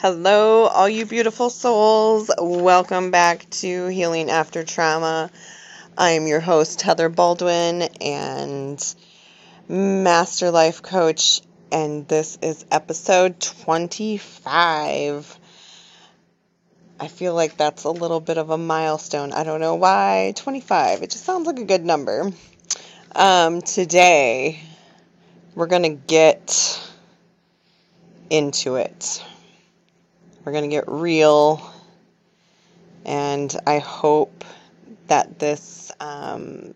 Hello, all you beautiful souls. Welcome back to Healing After Trauma. I am your host, Heather Baldwin, and Master Life Coach, and this is episode 25. I feel like that's a little bit of a milestone. I don't know why 25. It just sounds like a good number. Um, today, we're going to get into it. We're going to get real. And I hope that this um,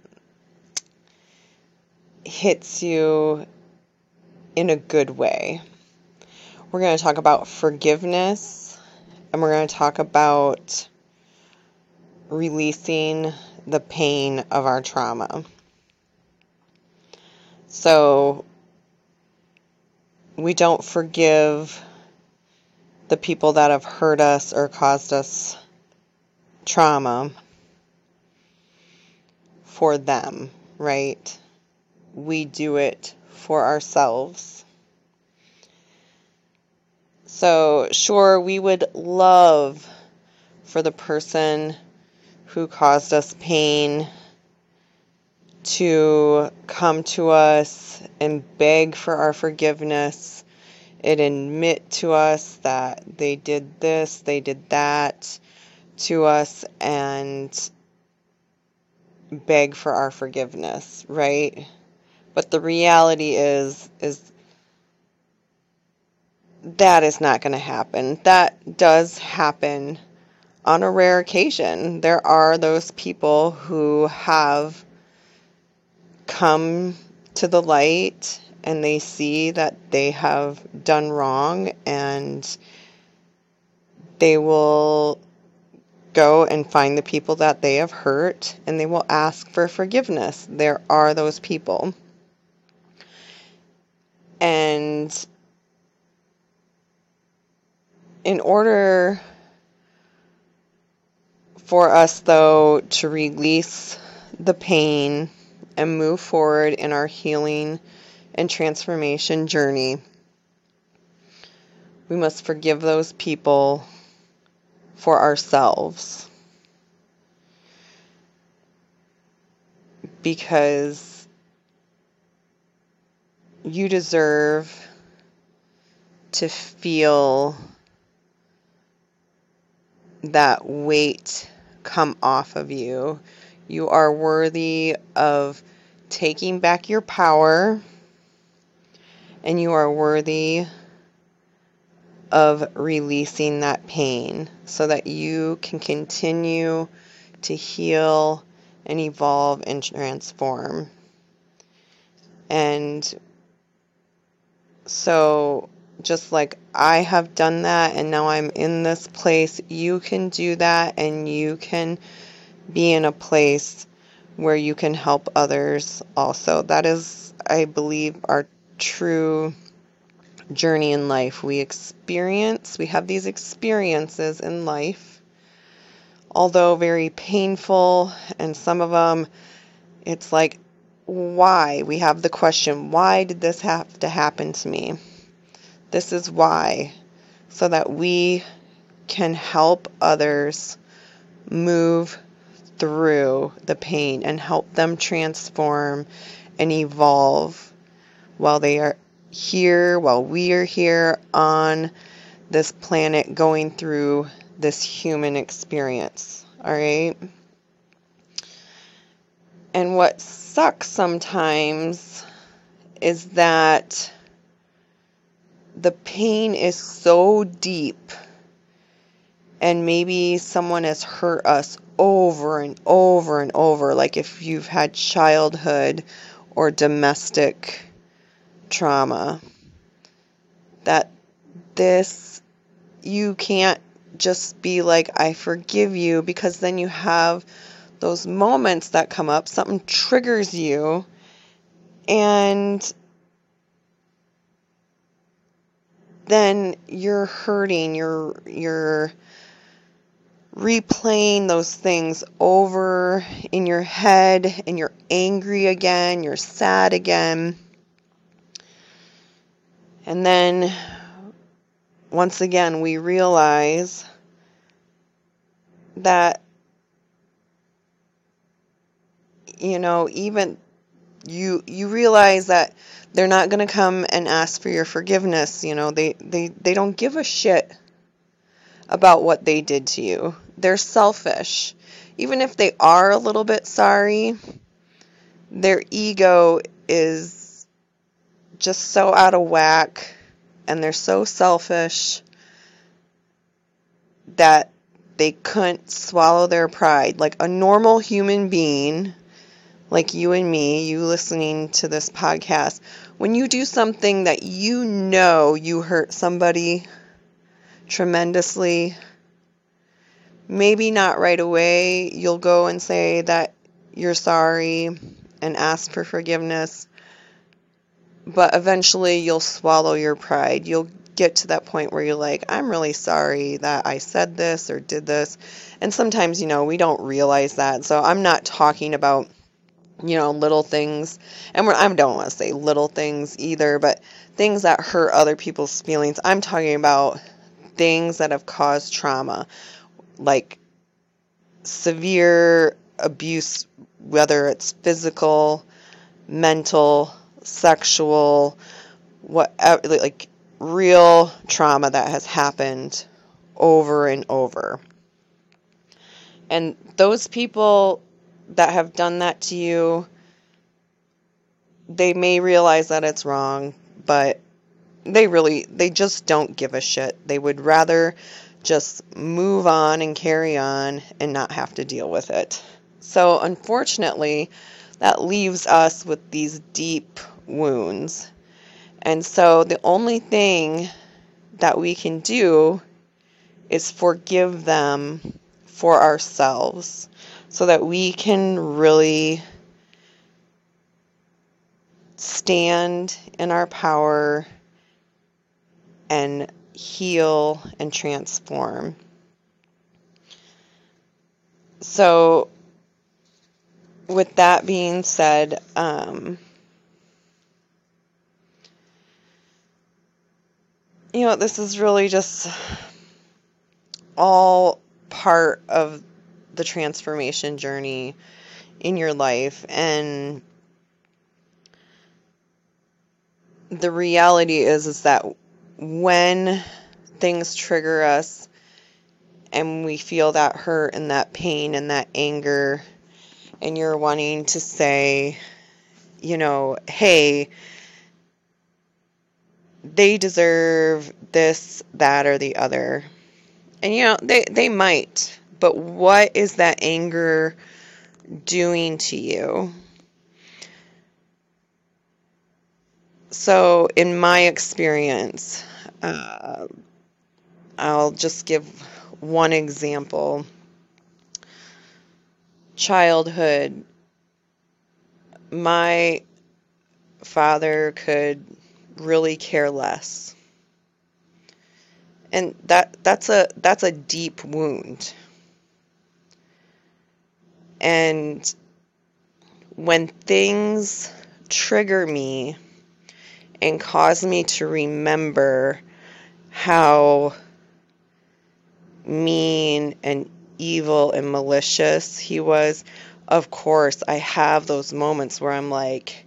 hits you in a good way. We're going to talk about forgiveness and we're going to talk about releasing the pain of our trauma. So, we don't forgive the people that have hurt us or caused us trauma for them, right? We do it for ourselves. So, sure, we would love for the person who caused us pain to come to us and beg for our forgiveness it admit to us that they did this, they did that to us, and beg for our forgiveness, right? But the reality is, is that is not going to happen. That does happen on a rare occasion. There are those people who have come to the light and they see that they have done wrong and they will go and find the people that they have hurt and they will ask for forgiveness. There are those people. And in order for us, though, to release the pain and move forward in our healing and transformation journey. We must forgive those people for ourselves. Because you deserve to feel that weight come off of you. You are worthy of taking back your power and you are worthy of releasing that pain so that you can continue to heal and evolve and transform. And so, just like I have done that, and now I'm in this place, you can do that and you can be in a place where you can help others also. That is, I believe, our true journey in life. We experience, we have these experiences in life, although very painful, and some of them it's like, why? We have the question, why did this have to happen to me? This is why, so that we can help others move through the pain and help them transform and evolve while they are here, while we are here on this planet going through this human experience. All right? And what sucks sometimes is that the pain is so deep, and maybe someone has hurt us over and over and over. Like if you've had childhood or domestic trauma that this you can't just be like I forgive you because then you have those moments that come up something triggers you and then you're hurting you're you're replaying those things over in your head and you're angry again you're sad again and then once again, we realize that, you know, even you you realize that they're not going to come and ask for your forgiveness you know they they they don't give a shit about what they did to you. They're selfish. Even if they are a little bit sorry their ego is just so out of whack and they're so selfish that they couldn't swallow their pride. Like a normal human being like you and me, you listening to this podcast, when you do something that you know you hurt somebody tremendously, maybe not right away, you'll go and say that you're sorry and ask for forgiveness, but eventually you'll swallow your pride. You'll get to that point where you're like, I'm really sorry that I said this or did this. And sometimes, you know, we don't realize that. So I'm not talking about you know, little things. And I don't want to say little things either, but things that hurt other people's feelings. I'm talking about things that have caused trauma, like severe abuse, whether it's physical, mental, sexual, whatever, like real trauma that has happened over and over. And those people that have done that to you, they may realize that it's wrong, but they really, they just don't give a shit. They would rather just move on and carry on and not have to deal with it. So, unfortunately, that leaves us with these deep wounds. And so, the only thing that we can do is forgive them for ourselves so that we can really stand in our power and heal and transform. So, with that being said, um, you know, this is really just all part of the transformation journey in your life and the reality is is that when things trigger us and we feel that hurt and that pain and that anger and you're wanting to say you know hey they deserve this that or the other and you know they they might but what is that anger doing to you? So, in my experience, uh, I'll just give one example. Childhood. My father could really care less. And that that's a that's a deep wound. And when things trigger me and cause me to remember how mean and evil and malicious he was, of course, I have those moments where I'm like,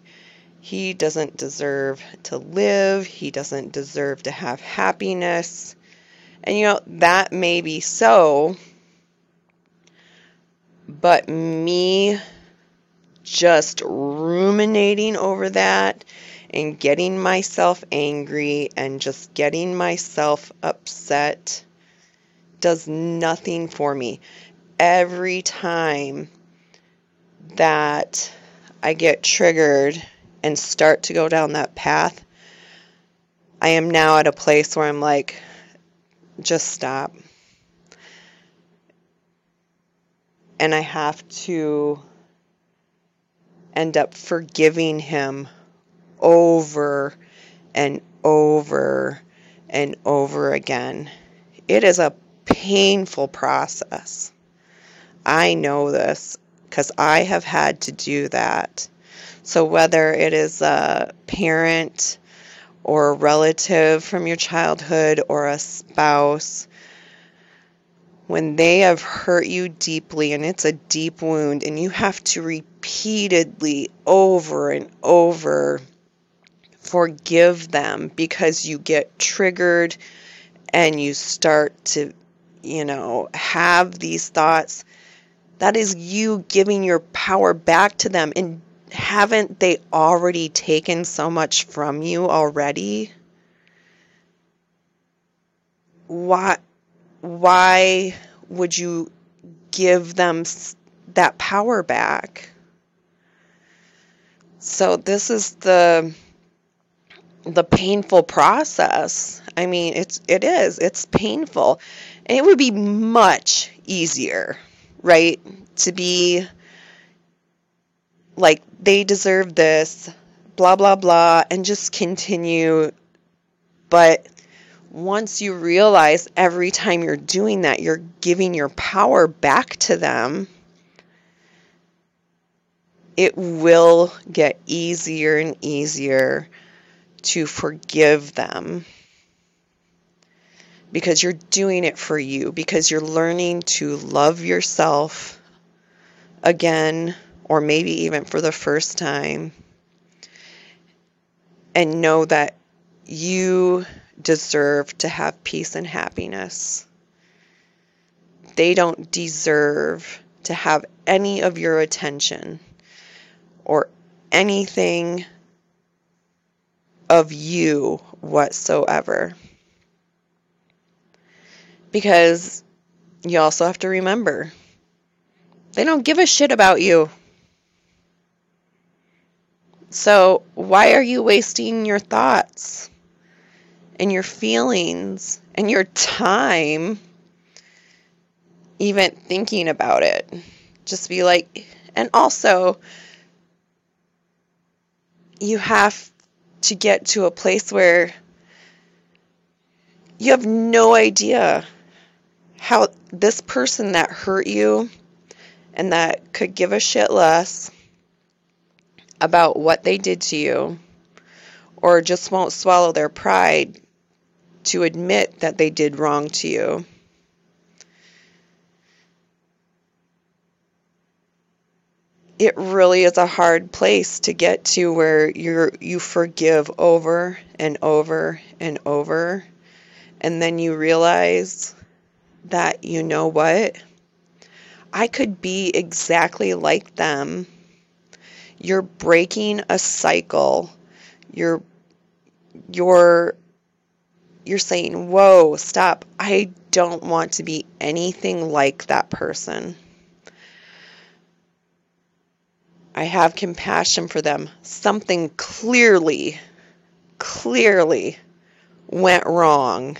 he doesn't deserve to live, he doesn't deserve to have happiness. And you know, that may be so but me just ruminating over that and getting myself angry and just getting myself upset does nothing for me. Every time that I get triggered and start to go down that path, I am now at a place where I'm like, just stop. and I have to end up forgiving him over and over and over again. It is a painful process. I know this because I have had to do that. So, whether it is a parent or a relative from your childhood or a spouse, when they have hurt you deeply and it's a deep wound and you have to repeatedly over and over forgive them because you get triggered and you start to, you know, have these thoughts, that is you giving your power back to them. And haven't they already taken so much from you already? Why why would you give them that power back? So this is the the painful process. I mean, it's it is. It's painful. And it would be much easier, right? To be like they deserve this, blah blah blah and just continue. But once you realize every time you're doing that, you're giving your power back to them, it will get easier and easier to forgive them. Because you're doing it for you, because you're learning to love yourself again, or maybe even for the first time, and know that you deserve to have peace and happiness. They don't deserve to have any of your attention or anything of you whatsoever. Because you also have to remember they don't give a shit about you. So, why are you wasting your thoughts and your feelings and your time even thinking about it? Just be like, and also, you have to get to a place where you have no idea how this person that hurt you and that could give a shit less about what they did to you or just won't swallow their pride to admit that they did wrong to you. it really is a hard place to get to where you're you forgive over and over and over and then you realize that you know what I could be exactly like them you're breaking a cycle. You're you're you're saying whoa stop. I don't want to be anything like that person. I have compassion for them. Something clearly, clearly went wrong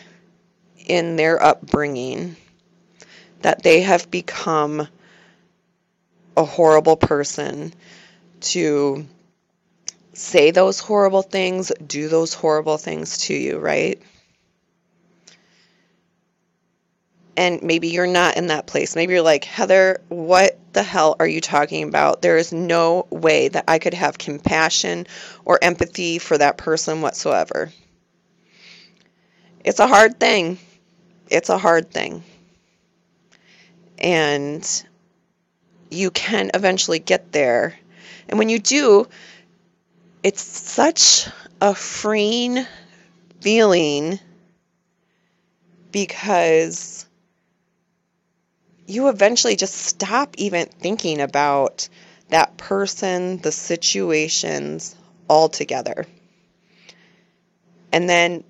in their upbringing, that they have become a horrible person to say those horrible things, do those horrible things to you, right? and maybe you're not in that place. Maybe you're like, Heather, what the hell are you talking about? There is no way that I could have compassion or empathy for that person whatsoever. It's a hard thing. It's a hard thing. And you can eventually get there. And when you do, it's such a freeing feeling because you eventually just stop even thinking about that person, the situations altogether. And then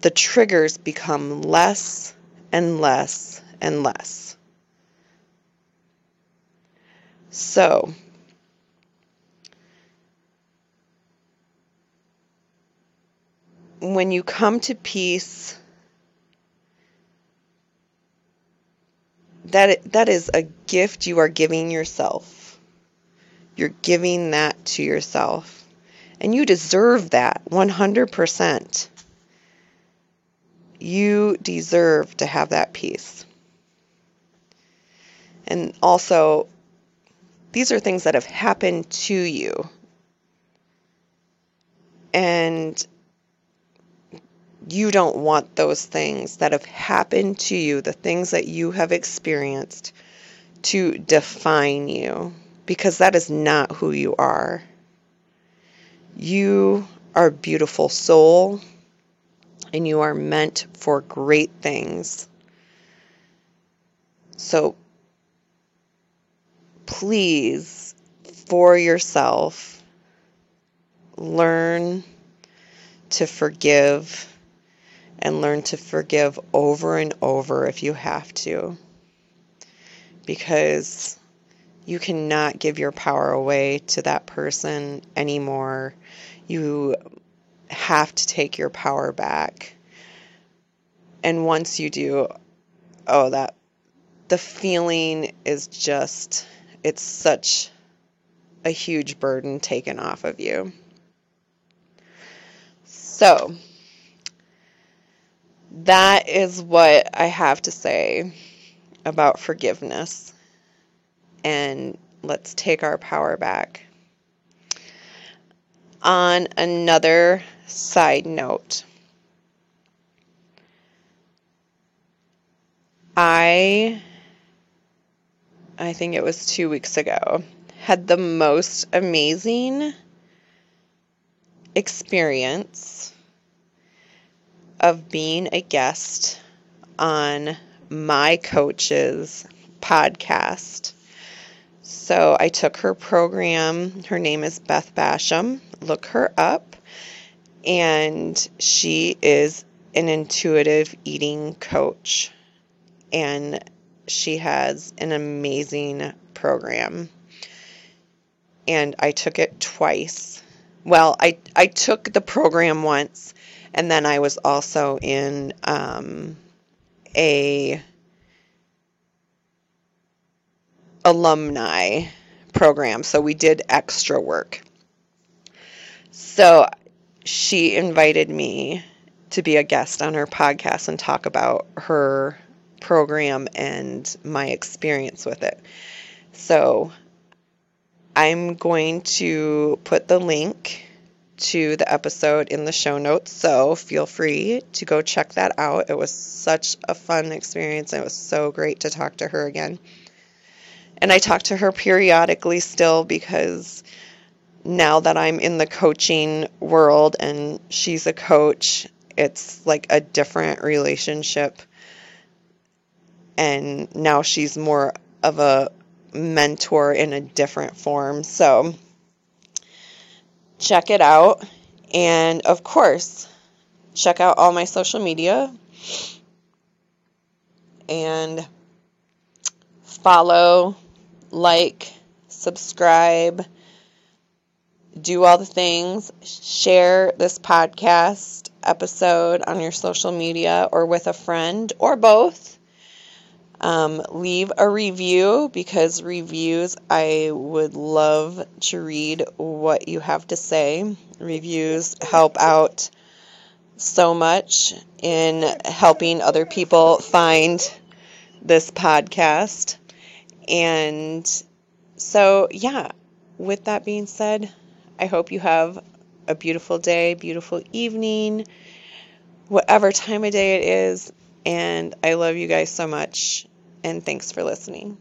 the triggers become less and less and less. So, when you come to peace that that is a gift you are giving yourself. You're giving that to yourself. And you deserve that 100%. You deserve to have that peace. And also, these are things that have happened to you. And You don't want those things that have happened to you, the things that you have experienced, to define you because that is not who you are. You are a beautiful soul and you are meant for great things. So please, for yourself, learn to forgive and learn to forgive over and over if you have to. Because you cannot give your power away to that person anymore. You have to take your power back. And once you do, oh, that the feeling is just, it's such a huge burden taken off of you. So, that is what I have to say about forgiveness. And let's take our power back. On another side note, I I think it was 2 weeks ago had the most amazing experience of being a guest on my coach's podcast. So I took her program. Her name is Beth Basham. Look her up. And she is an intuitive eating coach. And she has an amazing program. And I took it twice. Well, I, I took the program once, and then I was also in um, a alumni program, so we did extra work. So she invited me to be a guest on her podcast and talk about her program and my experience with it. So I'm going to put the link to the episode in the show notes, so feel free to go check that out. It was such a fun experience. It was so great to talk to her again. And I talk to her periodically still because now that I'm in the coaching world and she's a coach, it's like a different relationship. And now she's more of a mentor in a different form. So check it out. And of course, check out all my social media and follow like, subscribe, do all the things, share this podcast episode on your social media or with a friend or both. Um, leave a review because reviews, I would love to read what you have to say. Reviews help out so much in helping other people find this podcast. And so, yeah, with that being said, I hope you have a beautiful day, beautiful evening, whatever time of day it is. And I love you guys so much. And thanks for listening.